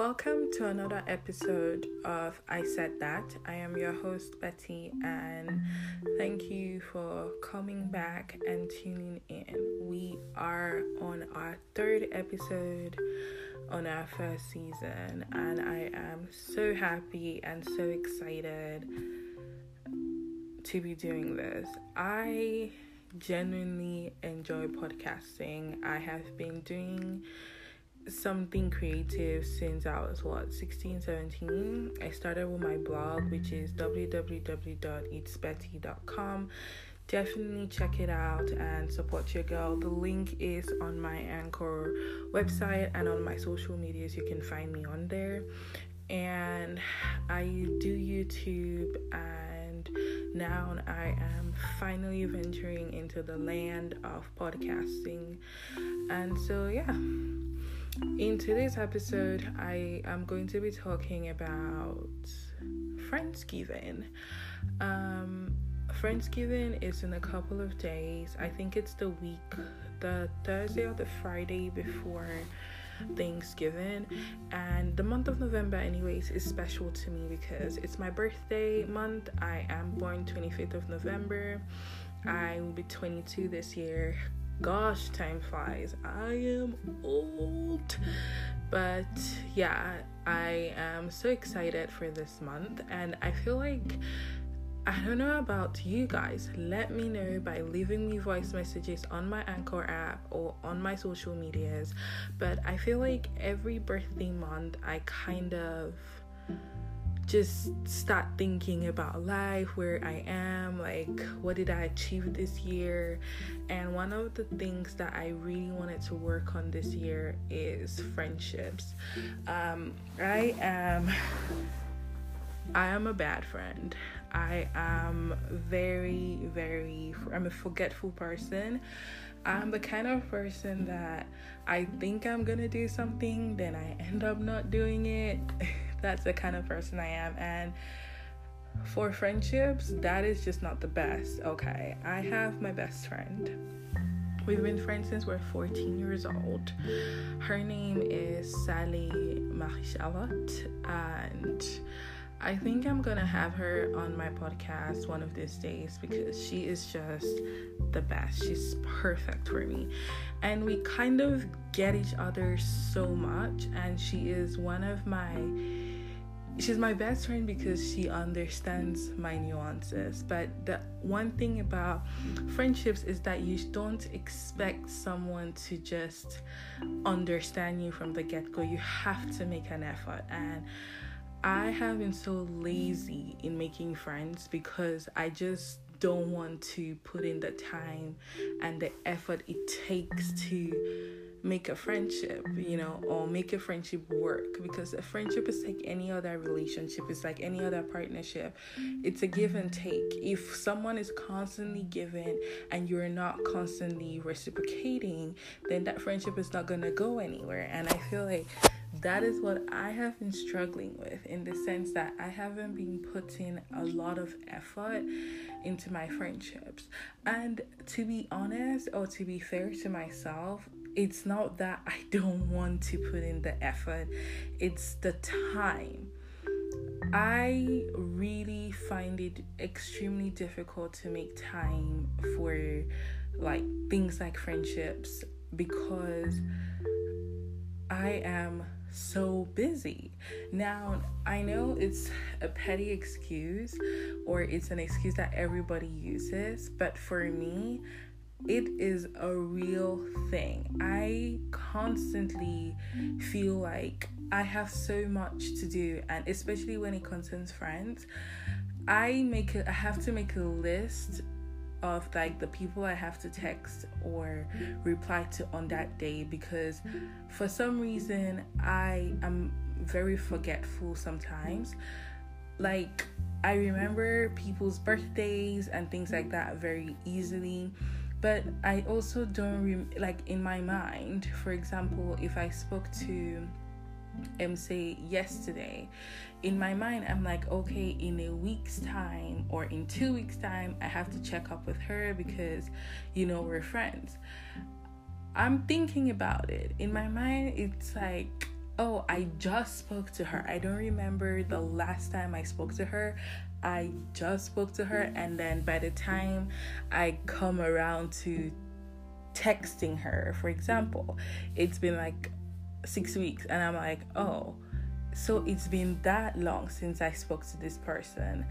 Welcome to another episode of I Said That. I am your host, Betty, and thank you for coming back and tuning in. We are on our third episode on our first season, and I am so happy and so excited to be doing this. I genuinely enjoy podcasting. I have been doing something creative since I was what 16 17 I started with my blog which is www.itsbetty.com definitely check it out and support your girl. The link is on my anchor website and on my social medias. You can find me on there. And I do YouTube and now I am finally venturing into the land of podcasting. And so yeah in today's episode, I am going to be talking about Friendsgiving. Um, Friendsgiving is in a couple of days. I think it's the week, the Thursday or the Friday before Thanksgiving. And the month of November, anyways, is special to me because it's my birthday month. I am born 25th of November. I will be 22 this year gosh, time flies. I am old. But yeah, I am so excited for this month, and I feel like I don't know about you guys. Let me know by leaving me voice messages on my Anchor app or on my social medias. But I feel like every birthday month, I kind of just start thinking about life, where I am, like what did I achieve this year. And one of the things that I really wanted to work on this year is friendships. Um, I am I am a bad friend. I am very, very, I'm a forgetful person. I'm the kind of person that I think I'm gonna do something, then I end up not doing it. That's the kind of person I am. And for friendships, that is just not the best. Okay, I have my best friend. We've been friends since we're 14 years old. Her name is Sally Marie and I think I'm gonna have her on my podcast one of these days because she is just the best. She's perfect for me. And we kind of get each other so much, and she is one of my she's my best friend because she understands my nuances. But the one thing about friendships is that you don't expect someone to just understand you from the get go. You have to make an effort. And I have been so lazy in making friends because I just don't want to put in the time and the effort it takes to make a friendship, you know, or make a friendship work because a friendship is like any other relationship, it's like any other partnership. It's a give and take. If someone is constantly giving and you're not constantly reciprocating, then that friendship is not going to go anywhere. And I feel like that is what I have been struggling with in the sense that I haven't been putting a lot of effort into my friendships. And to be honest, or to be fair to myself, it's not that I don't want to put in the effort, it's the time. I really find it extremely difficult to make time for like things like friendships because I am so busy. Now, I know it's a petty excuse or it's an excuse that everybody uses, but for me, it is a real thing. I constantly feel like I have so much to do, and especially when it concerns friends, I make a, I have to make a list of like the people I have to text or reply to on that day because for some reason I am very forgetful sometimes. Like I remember people's birthdays and things like that very easily but I also don't rem- like in my mind. For example, if I spoke to MC yesterday, in my mind, I'm like, okay, in a week's time or in two weeks' time, I have to check up with her because, you know, we're friends. I'm thinking about it. In my mind, it's like, oh, I just spoke to her. I don't remember the last time I spoke to her. I just spoke to her, and then by the time I come around to texting her, for example, it's been like six weeks, and I'm like, oh, so it's been that long since I spoke to this person.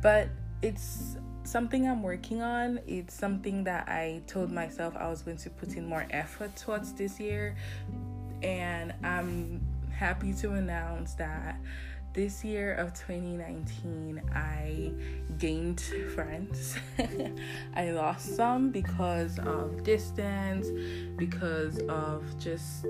But it's something I'm working on. It's something that I told myself I was going to put in more effort towards this year. And I'm happy to announce that this year of 2019, I gained friends. I lost some because of distance, because of just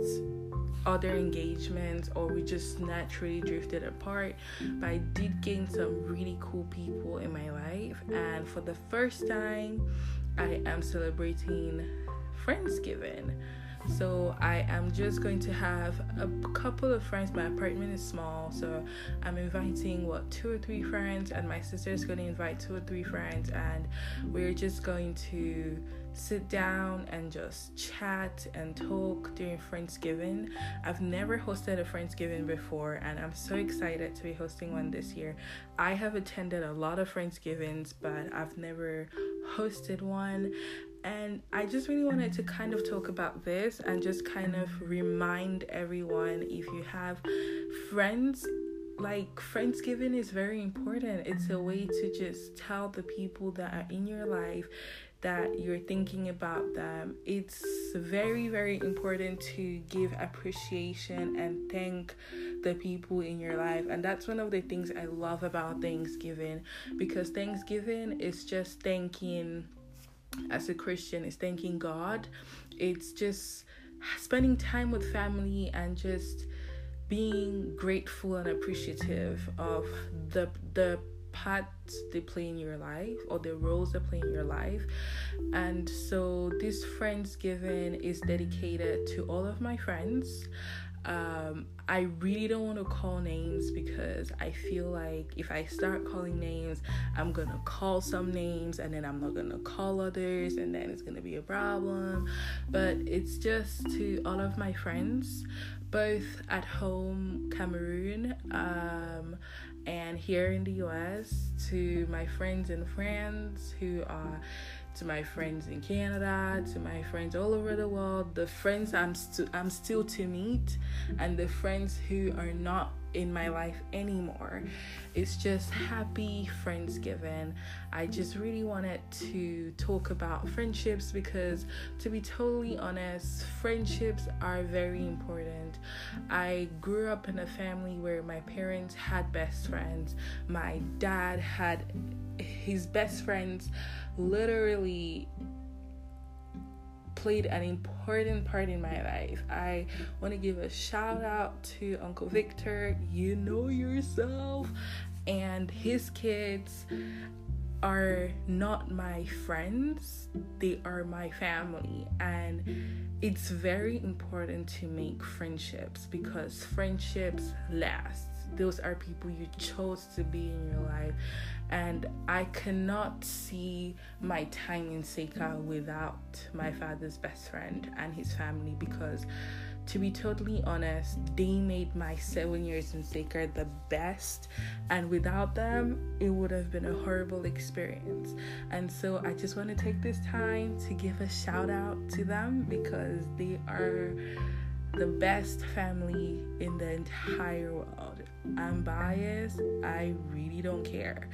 other engagements, or we just naturally drifted apart. But I did gain some really cool people in my life, and for the first time, I am celebrating Friendsgiving. So I am just going to have a couple of friends. My apartment is small, so I'm inviting what two or three friends, and my sister is going to invite two or three friends, and we're just going to sit down and just chat and talk during Friendsgiving. I've never hosted a Friendsgiving before, and I'm so excited to be hosting one this year. I have attended a lot of Friendsgivings, but I've never hosted one, and I just really wanted to kind of talk about this and just kind of remind everyone if you have friends, like Friendsgiving is very important. It's a way to just tell the people that are in your life that you're thinking about them. It's very, very important to give appreciation and thank the people in your life. And that's one of the things I love about Thanksgiving because Thanksgiving is just thanking as a Christian is thanking God. It's just spending time with family and just being grateful and appreciative of the the parts they play in your life or the roles they play in your life. And so this Friendsgiving is dedicated to all of my friends. Um, I really don't want to call names because I feel like if I start calling names, I'm gonna call some names and then I'm not gonna call others, and then it's gonna be a problem. But it's just to all of my friends, both at home, Cameroon, um, and here in the US, to my friends in France who are to my friends in Canada, to my friends all over the world, the friends I'm st- I'm still to meet, and the friends who are not in my life anymore. It's just happy Friendsgiving. I just really wanted to talk about friendships because, to be totally honest, friendships are very important. I grew up in a family where my parents had best friends, my dad had his best friends literally played an important part in my life. I want to give a shout out to Uncle Victor, you know yourself, and his kids are not my friends, they are my family. And it's very important to make friendships because friendships last. Those are people you chose to be in your life and I cannot see my time in Seka without my father's best friend and his family because to be totally honest, they made my seven years in Seka the best, and without them, it would have been a horrible experience. And so, I just want to take this time to give a shout out to them because they are the best family in the entire world. I'm biased, I really don't care.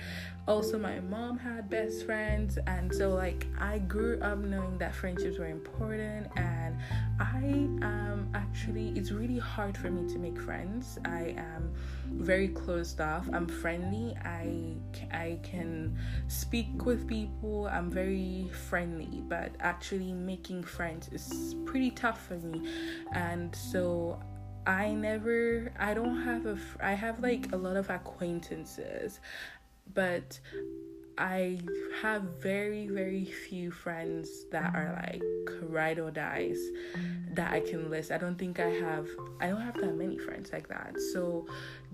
Also, my mom had best friends, and so like I grew up knowing that friendships were important, and I am actually, it's really hard for me to make friends. I am very closed off. I'm friendly. I I can speak with people. I'm very friendly, but actually making friends is pretty tough for me. And so I never I don't have a I have like a lot of acquaintances, but I have very, very few friends that are like ride or dies that I can list. I don't think I have, I don't have that many friends like that. So,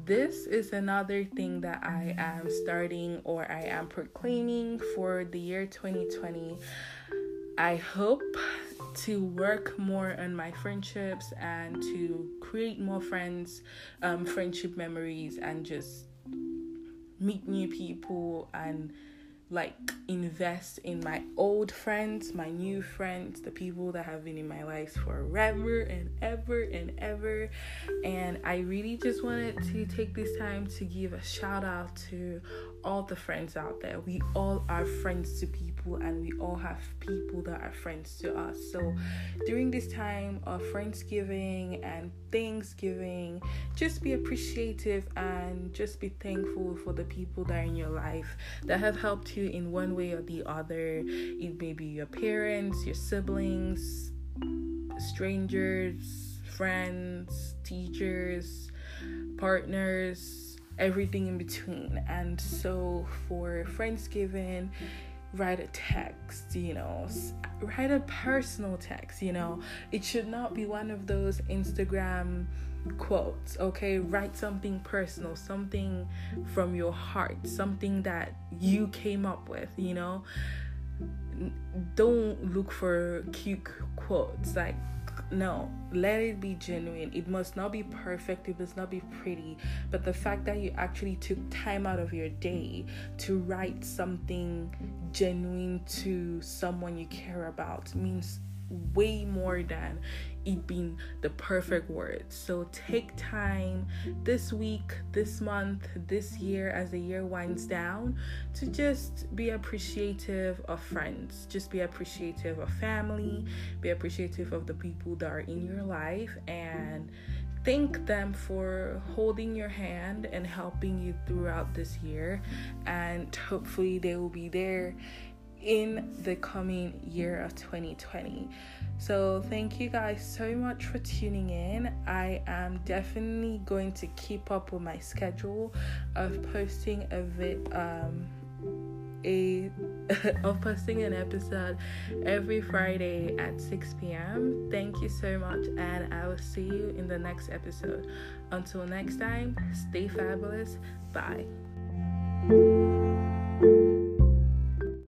this is another thing that I am starting or I am proclaiming for the year 2020. I hope to work more on my friendships and to create more friends, um, friendship memories, and just meet new people and like invest in my old friends, my new friends, the people that have been in my life forever and ever and ever. And I really just wanted to take this time to give a shout out to all the friends out there. We all are friends to people and we all have people that are friends to us. So during this time of Friendsgiving and Thanksgiving, just be appreciative and just be thankful for the people that are in your life that have helped you in one way or the other. It may be your parents, your siblings, strangers, friends, teachers, partners, everything in between. And so for Friendsgiving, write a text, you know, write a personal text, you know. It should not be one of those Instagram quotes, okay? Write something personal, something from your heart, something that you came up with, you know. Don't look for cute quotes like no let it be genuine. It must not be perfect it must not be pretty but the fact that you actually took time out of your day to write something genuine to someone you care about means way more than it being the perfect word. So take time this week, this month, this year as the year winds down to just be appreciative of friends, just be appreciative of family, be appreciative of the people that are in your life and thank them for holding your hand and helping you throughout this year. And hopefully they will be there in the coming year of 2020. So, thank you guys so much for tuning in. I am definitely going to keep up with my schedule of posting a vid um a of posting an episode every Friday at 6 p.m. Thank you so much, and I will see you in the next episode. Until next time, stay fabulous. Bye.